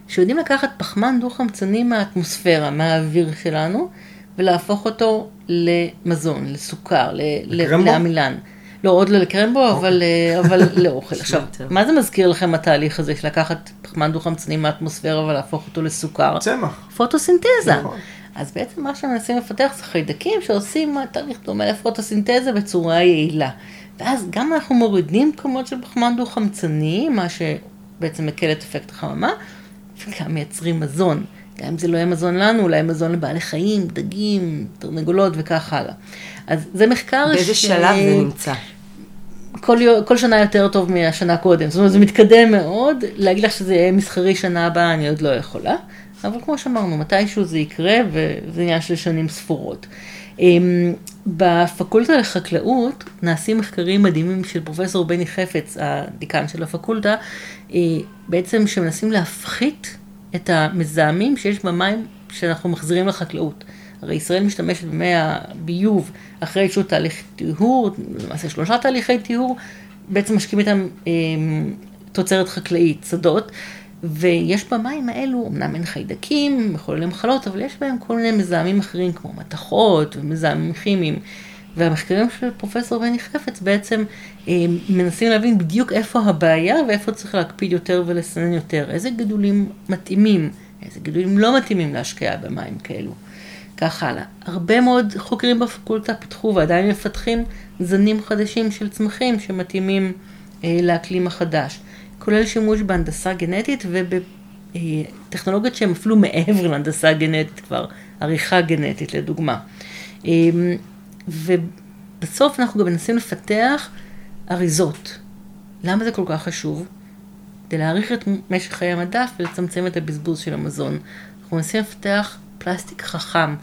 שיודעים לקחת פחמן דו-חמצני מהאטמוספירה, מהאוויר שלנו, ולהפוך אותו למזון, לסוכר, לעמילן. לא, עוד לא לקרמבו, אבל, אה, אבל לאוכל. עכשיו, מה זה מזכיר לכם התהליך הזה של לקחת פחמן דו-חמצני מהאטמוספירה ולהפוך אותו לסוכר? צמח. פוטוסינתזה. נכון. אז בעצם מה שהם מנסים לפתח זה חיידקים שעושים תהליך דומה לפוטוסינתזה בצורה יעילה. ואז גם אנחנו מורידים כמות של פחמן דו-חמצני, מה שבעצם מקל את אפקט החממה, וגם מייצרים מזון. גם אם זה לא יהיה מזון לנו, אולי מזון לבעלי חיים, דגים, תרנגולות וכך הלאה. אז זה מחקר באיזה ש... באיזה שלב זה נמצא? כל, כל שנה יותר טוב מהשנה קודם, זאת אומרת זה מתקדם מאוד, להגיד לך שזה יהיה מסחרי שנה הבאה אני עוד לא יכולה, אבל כמו שאמרנו, מתישהו זה יקרה וזה עניין של שנים ספורות. אמ, בפקולטה לחקלאות נעשים מחקרים מדהימים של פרופסור בני חפץ, הדיקן של הפקולטה, אה, בעצם שמנסים להפחית את המזהמים שיש במים שאנחנו מחזירים לחקלאות. הרי ישראל משתמשת במי הביוב אחרי איזשהו תהליך טיהור, למעשה שלושה תהליכי טיהור, בעצם משקים איתם אה, תוצרת חקלאית, שדות, ויש במים האלו, אמנם אין חיידקים, מחוללי מחלות, אבל יש בהם כל מיני מזהמים אחרים כמו מתכות ומזהמים כימיים. והמחקרים של פרופסור בני חפץ בעצם אה, מנסים להבין בדיוק איפה הבעיה ואיפה צריך להקפיד יותר ולסנן יותר, איזה גידולים מתאימים, איזה גידולים לא מתאימים להשקעה במים כאלו. כך הלאה. הרבה מאוד חוקרים בפקולטה פיתחו ועדיין מפתחים זנים חדשים של צמחים שמתאימים אה, לאקלים החדש, כולל שימוש בהנדסה גנטית אה, טכנולוגיות שהן אפילו מעבר להנדסה גנטית כבר, עריכה גנטית לדוגמה. אה, ובסוף אנחנו גם מנסים לפתח אריזות. למה זה כל כך חשוב? כדי להאריך את משך חיי המדף ולצמצם את הבזבוז של המזון. אנחנו מנסים לפתח פלסטיק חכם,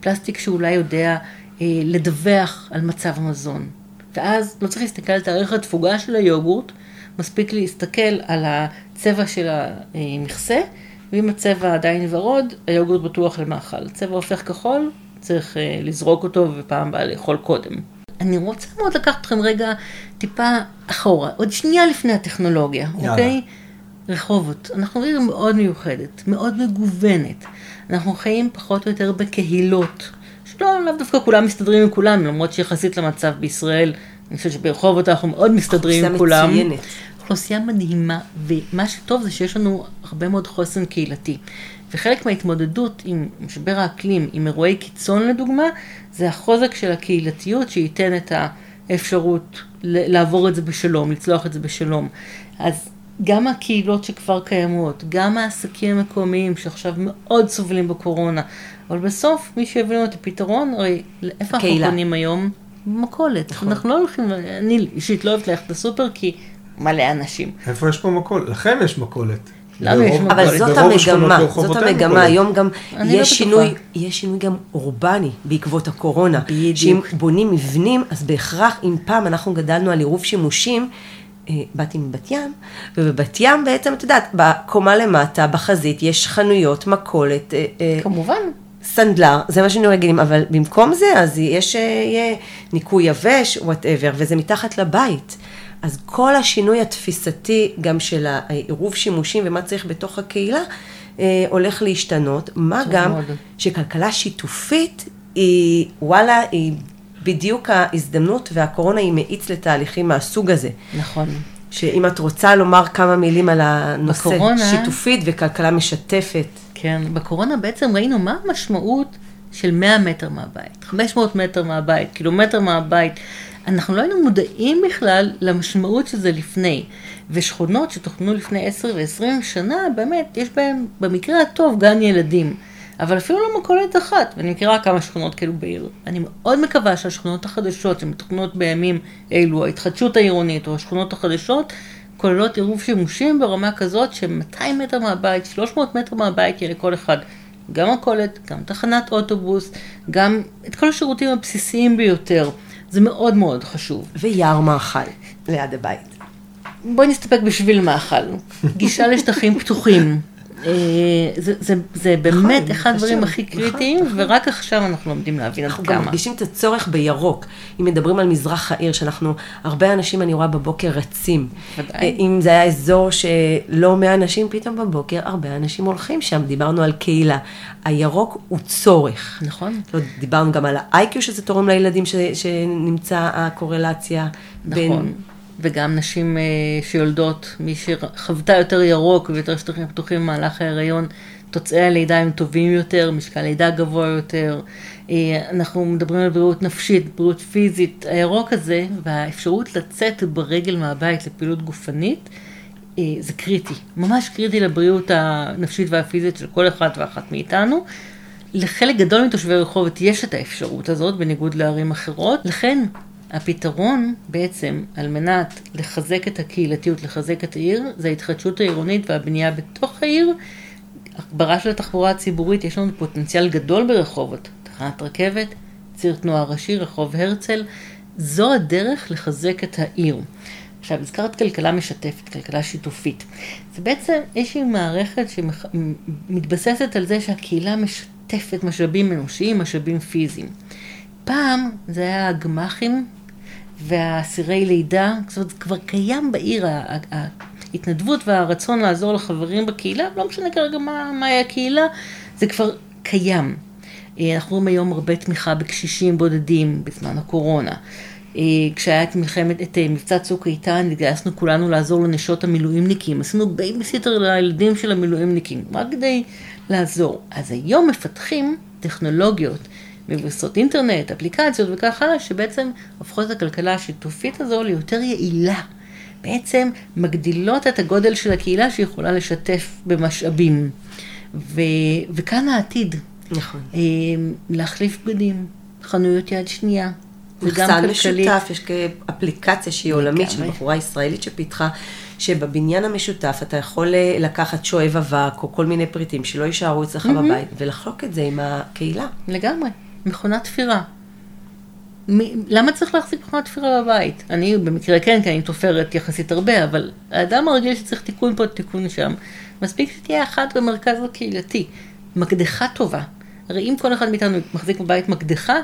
פלסטיק שאולי יודע אה, לדווח על מצב המזון. ואז לא צריך להסתכל על תאריך התפוגה של היוגורט, מספיק להסתכל על הצבע של המכסה, ואם הצבע עדיין ורוד, היוגורט בטוח למאכל. הצבע הופך כחול, צריך אה, לזרוק אותו ופעם הבאה לאכול קודם. אני רוצה מאוד לקחת אתכם רגע טיפה אחורה, עוד שנייה לפני הטכנולוגיה, יאללה. אוקיי? רחובות. אנחנו עיר מאוד מיוחדת, מאוד מגוונת. אנחנו חיים פחות או יותר בקהילות, שלא, לאו דווקא כולם מסתדרים עם כולם, למרות שיחסית למצב בישראל, אני חושבת שברחובות אנחנו מאוד מסתדרים עם כולם. מצוינת. אוכלוסייה מדהימה, ומה שטוב זה שיש לנו הרבה מאוד חוסן קהילתי. וחלק מההתמודדות עם משבר האקלים, עם אירועי קיצון לדוגמה, זה החוזק של הקהילתיות שייתן את האפשרות לעבור את זה בשלום, לצלוח את זה בשלום. אז גם הקהילות שכבר קיימות, גם העסקים המקומיים שעכשיו מאוד סובלים בקורונה, אבל בסוף מי שיביא לנו את הפתרון, הרי איפה אנחנו קונים היום? במכולת. נכון. אנחנו לא הולכים, אני אישית לא אוהבת ללכת לסופר כי מלא אנשים. איפה יש פה מכולת? לכם יש מכולת. לנו יש מכולת. אבל זאת המגמה, זאת המגמה, היום גם לא יש שינוי, יש שינוי גם אורבני בעקבות הקורונה. בדיוק. שאם בונים מבנים, אז בהכרח, אם פעם אנחנו גדלנו על עירוב שימושים, באתי מבת ים, ובבת ים בעצם, את יודעת, בקומה למטה, בחזית, יש חנויות, מכולת. אה, אה, כמובן. סנדלר, זה מה שאני רגילים, אבל במקום זה, אז יש, יהיה ניקוי יבש, whatever, וזה מתחת לבית. אז כל השינוי התפיסתי, גם של העירוב שימושים ומה צריך בתוך הקהילה, אה, הולך להשתנות. מה גם מאוד. שכלכלה שיתופית היא, וואלה, היא בדיוק ההזדמנות, והקורונה היא מאיץ לתהליכים מהסוג הזה. נכון. שאם את רוצה לומר כמה מילים על הנושא, בקורונה, שיתופית וכלכלה משתפת. כן, בקורונה בעצם ראינו מה המשמעות של 100 מטר מהבית, 500 מטר מהבית, קילומטר מהבית. אנחנו לא היינו מודעים בכלל למשמעות של זה לפני. ושכונות שתוכנו לפני 10 ו-20 שנה, באמת, יש בהן, במקרה הטוב, גן ילדים. אבל אפילו לא מכולת אחת, ואני מכירה כמה שכונות כאלו בעיר. אני מאוד מקווה שהשכונות החדשות שמתוכנות בימים אלו, ההתחדשות העירונית או השכונות החדשות, כוללות עירוב שימושים ברמה כזאת ש-200 מטר מהבית, 300 מטר מהבית יהיה לכל אחד. גם מכולת, גם תחנת אוטובוס, גם את כל השירותים הבסיסיים ביותר. זה מאוד מאוד חשוב. ויער מאכל ליד הבית. בואי נסתפק בשביל מאכל. גישה לשטחים פתוחים. אה, זה, זה, זה באמת נכון, אחד הדברים הכי נכון, קריטיים, נכון, ורק עכשיו אנחנו לומדים להבין עד כמה. אנחנו גם מרגישים את הצורך בירוק. אם מדברים על מזרח העיר, שאנחנו, הרבה אנשים אני רואה בבוקר רצים. ודאי. אה, אם זה היה אזור שלא מאה אנשים, פתאום בבוקר הרבה אנשים הולכים שם. דיברנו על קהילה. הירוק הוא צורך. נכון. לא, דיברנו גם על ה-IQ שזה תורם לילדים, ש, שנמצא הקורלציה. נכון. בין... וגם נשים אה, שיולדות, מי שחוותה יותר ירוק ויותר שטחים פתוחים במהלך ההיריון, תוצאי הלידה הם טובים יותר, משקל לידה גבוה יותר. אה, אנחנו מדברים על בריאות נפשית, בריאות פיזית. הירוק הזה והאפשרות לצאת ברגל מהבית לפעילות גופנית, אה, זה קריטי, ממש קריטי לבריאות הנפשית והפיזית של כל אחד ואחת מאיתנו. לחלק גדול מתושבי רחובות יש את האפשרות הזאת, בניגוד לערים אחרות, לכן הפתרון בעצם על מנת לחזק את הקהילתיות, לחזק את העיר, זה ההתחדשות העירונית והבנייה בתוך העיר. הגברה של התחבורה הציבורית, יש לנו פוטנציאל גדול ברחובות. תחנת רכבת, ציר תנועה ראשי, רחוב הרצל. זו הדרך לחזק את העיר. עכשיו, הזכרת כלכלה משתפת, כלכלה שיתופית. זה בעצם איזושהי מערכת שמתבססת על זה שהקהילה משתפת משאבים אנושיים, משאבים פיזיים. פעם זה היה הגמ"חים והסירי לידה, זאת אומרת, כבר קיים בעיר, ההתנדבות והרצון לעזור לחברים בקהילה, לא משנה כרגע מה, מהי הקהילה, זה כבר קיים. אה, אנחנו רואים היום הרבה תמיכה בקשישים בודדים בזמן הקורונה. אה, כשהיה את מלחמת, את אה, מבצע צוק איתן, התגייסנו כולנו לעזור לנשות המילואימניקים. עשינו בייביסיטר לילדים של המילואימניקים, רק כדי לעזור. אז היום מפתחים טכנולוגיות מבוססות אינטרנט, אפליקציות וכך הלאה, שבעצם הופכות את הכלכלה השיתופית הזו ליותר יעילה. בעצם מגדילות את הגודל של הקהילה שיכולה לשתף במשאבים. ו, וכאן העתיד. נכון. אה, להחליף בגדים, חנויות יד שנייה. וגם מחסן. משותף, יש כאפליקציה שהיא עולמית, של. בחורה ישראלית שפיתחה, שבבניין המשותף אתה יכול אה, לקחת שואב אבק, או כל מיני פריטים שלא יישארו אצלך בבית, ולחלוק את זה עם הקהילה. לגמרי, מכונת תפירה. מ- למה צריך להחזיק מכונת תפירה בבית? אני במקרה כן, כי אני תופרת יחסית הרבה, אבל האדם הרגיל שצריך תיקון פה, תיקון שם, מספיק שתהיה אחת במרכז הקהילתי. מקדחה טובה. הרי אם כל אחד מאיתנו מחזיק בבית מקדחה,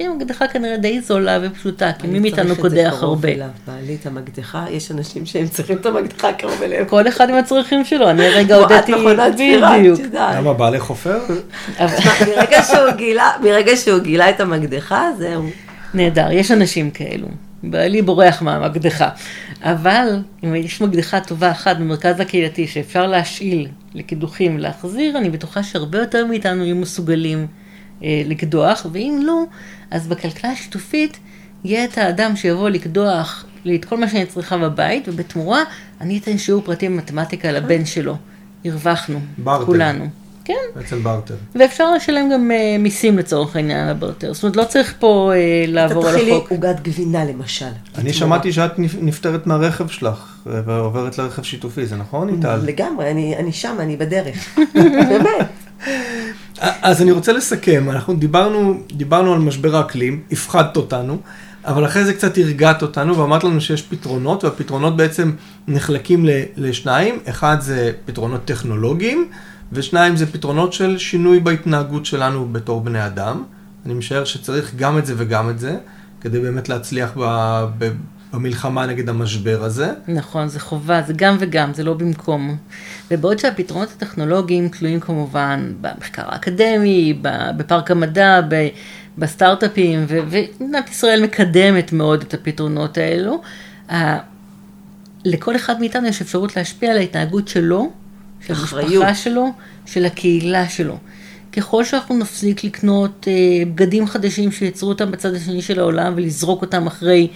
זאת תהיה מקדחה כנראה די זולה ופשוטה, כי מי אני מאיתנו צריך את זה קודח קרוב הרבה. אליו. בעלי את המקדחה, יש אנשים שהם צריכים את המקדחה קרוב אליהם. כל אחד עם הצרכים שלו, אני הרגע הודיתי, בדיוק. למה בעלי חופר? מרגע שהוא גילה, את המקדחה, זהו. נהדר, יש אנשים כאלו. בעלי בורח מהמקדחה. אבל אם יש מקדחה טובה אחת במרכז הקהילתי שאפשר להשאיל לקידוחים ולהחזיר, אני בטוחה שהרבה יותר מאיתנו יהיו מסוגלים לקדוח, ואם לא, אז בכלכלה השיתופית יהיה את האדם שיבוא לקדוח לי את כל מה שאני צריכה בבית, ובתמורה אני אתן שיעור פרטי במתמטיקה לבן שלו. הרווחנו, ברטר. כולנו. כן. בעצם בארטר. ואפשר לשלם גם אה, מיסים לצורך העניין על הברטר. זאת אומרת, לא צריך פה אתה לעבור על תתחילי החוק. עוגת גבינה למשל. אני שמעתי שאת נפ- נפטרת מהרכב שלך אה, ועוברת לרכב שיתופי, זה נכון, איטל? לגמרי, אני אני שם, אני בדרך. באמת. אז אני רוצה לסכם, אנחנו דיברנו, דיברנו על משבר האקלים, הפחדת אותנו, אבל אחרי זה קצת הרגעת אותנו ואמרת לנו שיש פתרונות, והפתרונות בעצם נחלקים ל- לשניים, אחד זה פתרונות טכנולוגיים, ושניים זה פתרונות של שינוי בהתנהגות שלנו בתור בני אדם. אני משער שצריך גם את זה וגם את זה, כדי באמת להצליח ב- ב- במלחמה נגד המשבר הזה. נכון, זה חובה, זה גם וגם, זה לא במקום. ובעוד שהפתרונות הטכנולוגיים תלויים כמובן במחקר האקדמי, בפארק המדע, בסטארט-אפים, ומדינת ישראל מקדמת מאוד את הפתרונות האלו, לכל אחד מאיתנו יש אפשרות להשפיע על ההתנהגות שלו, של. המשפחה שלו, של הקהילה שלו. ככל שאנחנו נפסיק לקנות אה, בגדים חדשים שייצרו אותם בצד השני של העולם ולזרוק אותם אחרי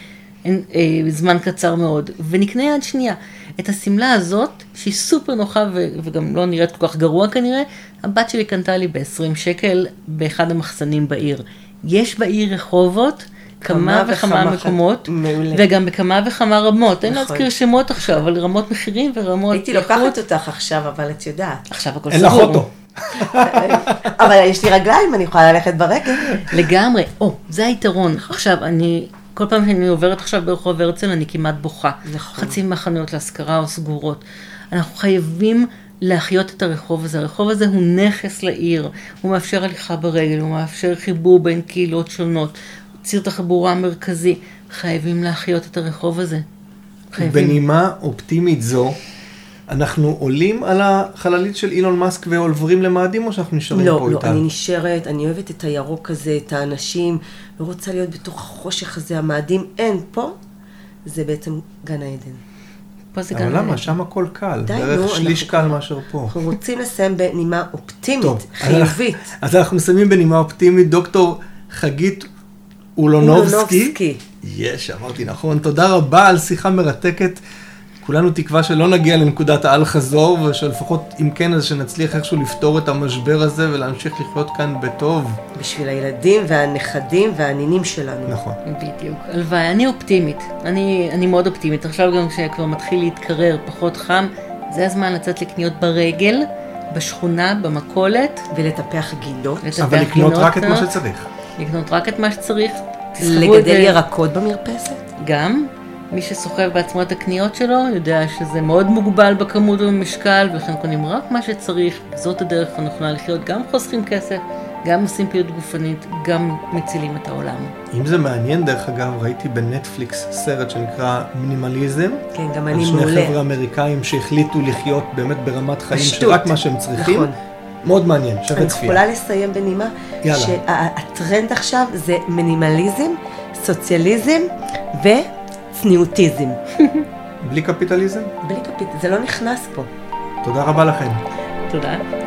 אה, אה, זמן קצר מאוד, ונקנה יד שנייה. את השמלה הזאת, שהיא סופר נוחה ו- וגם לא נראית כל כך גרוע כנראה, הבת שלי קנתה לי ב-20 שקל באחד המחסנים בעיר. יש בעיר רחובות כמה כמה וכמה וכמה מקומות, מעולה. וגם בכמה וכמה רמות. אין נכון. להזכיר שמות עכשיו, אבל רמות מחירים ורמות הייתי לוקחת אותך עכשיו, אבל את יודעת. עכשיו הכל אין לך סגור. אוטו. אבל יש לי רגליים, אני יכולה ללכת ברגל. לגמרי, או, זה היתרון. עכשיו, אני, כל פעם שאני עוברת עכשיו ברחוב הרצל, אני כמעט בוכה. נכון. חצי מהחנויות להשכרה או סגורות. אנחנו חייבים להחיות את הרחוב הזה. הרחוב הזה הוא נכס לעיר, הוא מאפשר הליכה ברגל, הוא מאפשר חיבור בין קהילות שונות, ציר תחבורה מרכזי. חייבים להחיות את הרחוב הזה. חייבים. בנימה אופטימית זו, אנחנו עולים על החללית של אילון מאסק ועוברים למאדים, או שאנחנו נשארים לא, פה לא, איתה? אני נשארת, אני אוהבת את הירוק הזה, את האנשים, לא רוצה להיות בתוך החושך הזה, המאדים. אין, פה זה בעצם גן העדן. פה זה אבל גם... למה? שם הכל קל. די, בערך נו, שליש אנחנו קל מאשר פה. אנחנו רוצים לסיים בנימה אופטימית, טוב, חיובית. אז אנחנו מסיימים בנימה אופטימית. דוקטור חגית אולונובסקי. יש, אמרתי נכון. תודה רבה על שיחה מרתקת. כולנו תקווה שלא נגיע לנקודת האל חזור, ושלפחות אם כן, אז שנצליח איכשהו לפתור את המשבר הזה ולהמשיך לחיות כאן בטוב. בשביל הילדים והנכדים והנינים שלנו. נכון. בדיוק. הלוואי, אני אופטימית. אני, אני מאוד אופטימית. עכשיו גם כשכבר מתחיל להתקרר, פחות חם, זה הזמן לצאת לקניות ברגל, בשכונה, במכולת. ולטפח גינות. אבל לקנות גינות רק את מה קטנות, לקנות רק את מה שצריך. את לגדל זה ירקות במרפסת. גם. מי שסוחב בעצמו את הקניות שלו יודע שזה מאוד מוגבל בכמות ובמשקל, ולכן קונים רק מה שצריך. זאת הדרך הנכונה לחיות. גם חוסכים כסף, גם עושים פעילות גופנית, גם מצילים את העולם. אם זה מעניין, דרך אגב, ראיתי בנטפליקס סרט שנקרא מינימליזם. כן, גם על אני שני מעולה. חבר'ה אמריקאים שהחליטו לחיות באמת ברמת חיים. שרק מה שהם צריכים. נכון. מאוד מעניין, שווה אני צפייה. יכולה לסיים בנימה, יאללה. שהטרנד עכשיו זה מינימליזם, סוציאליזם וצניעותיזם. בלי קפיטליזם? בלי כפית, זה לא נכנס פה. תודה רבה לכם. תודה.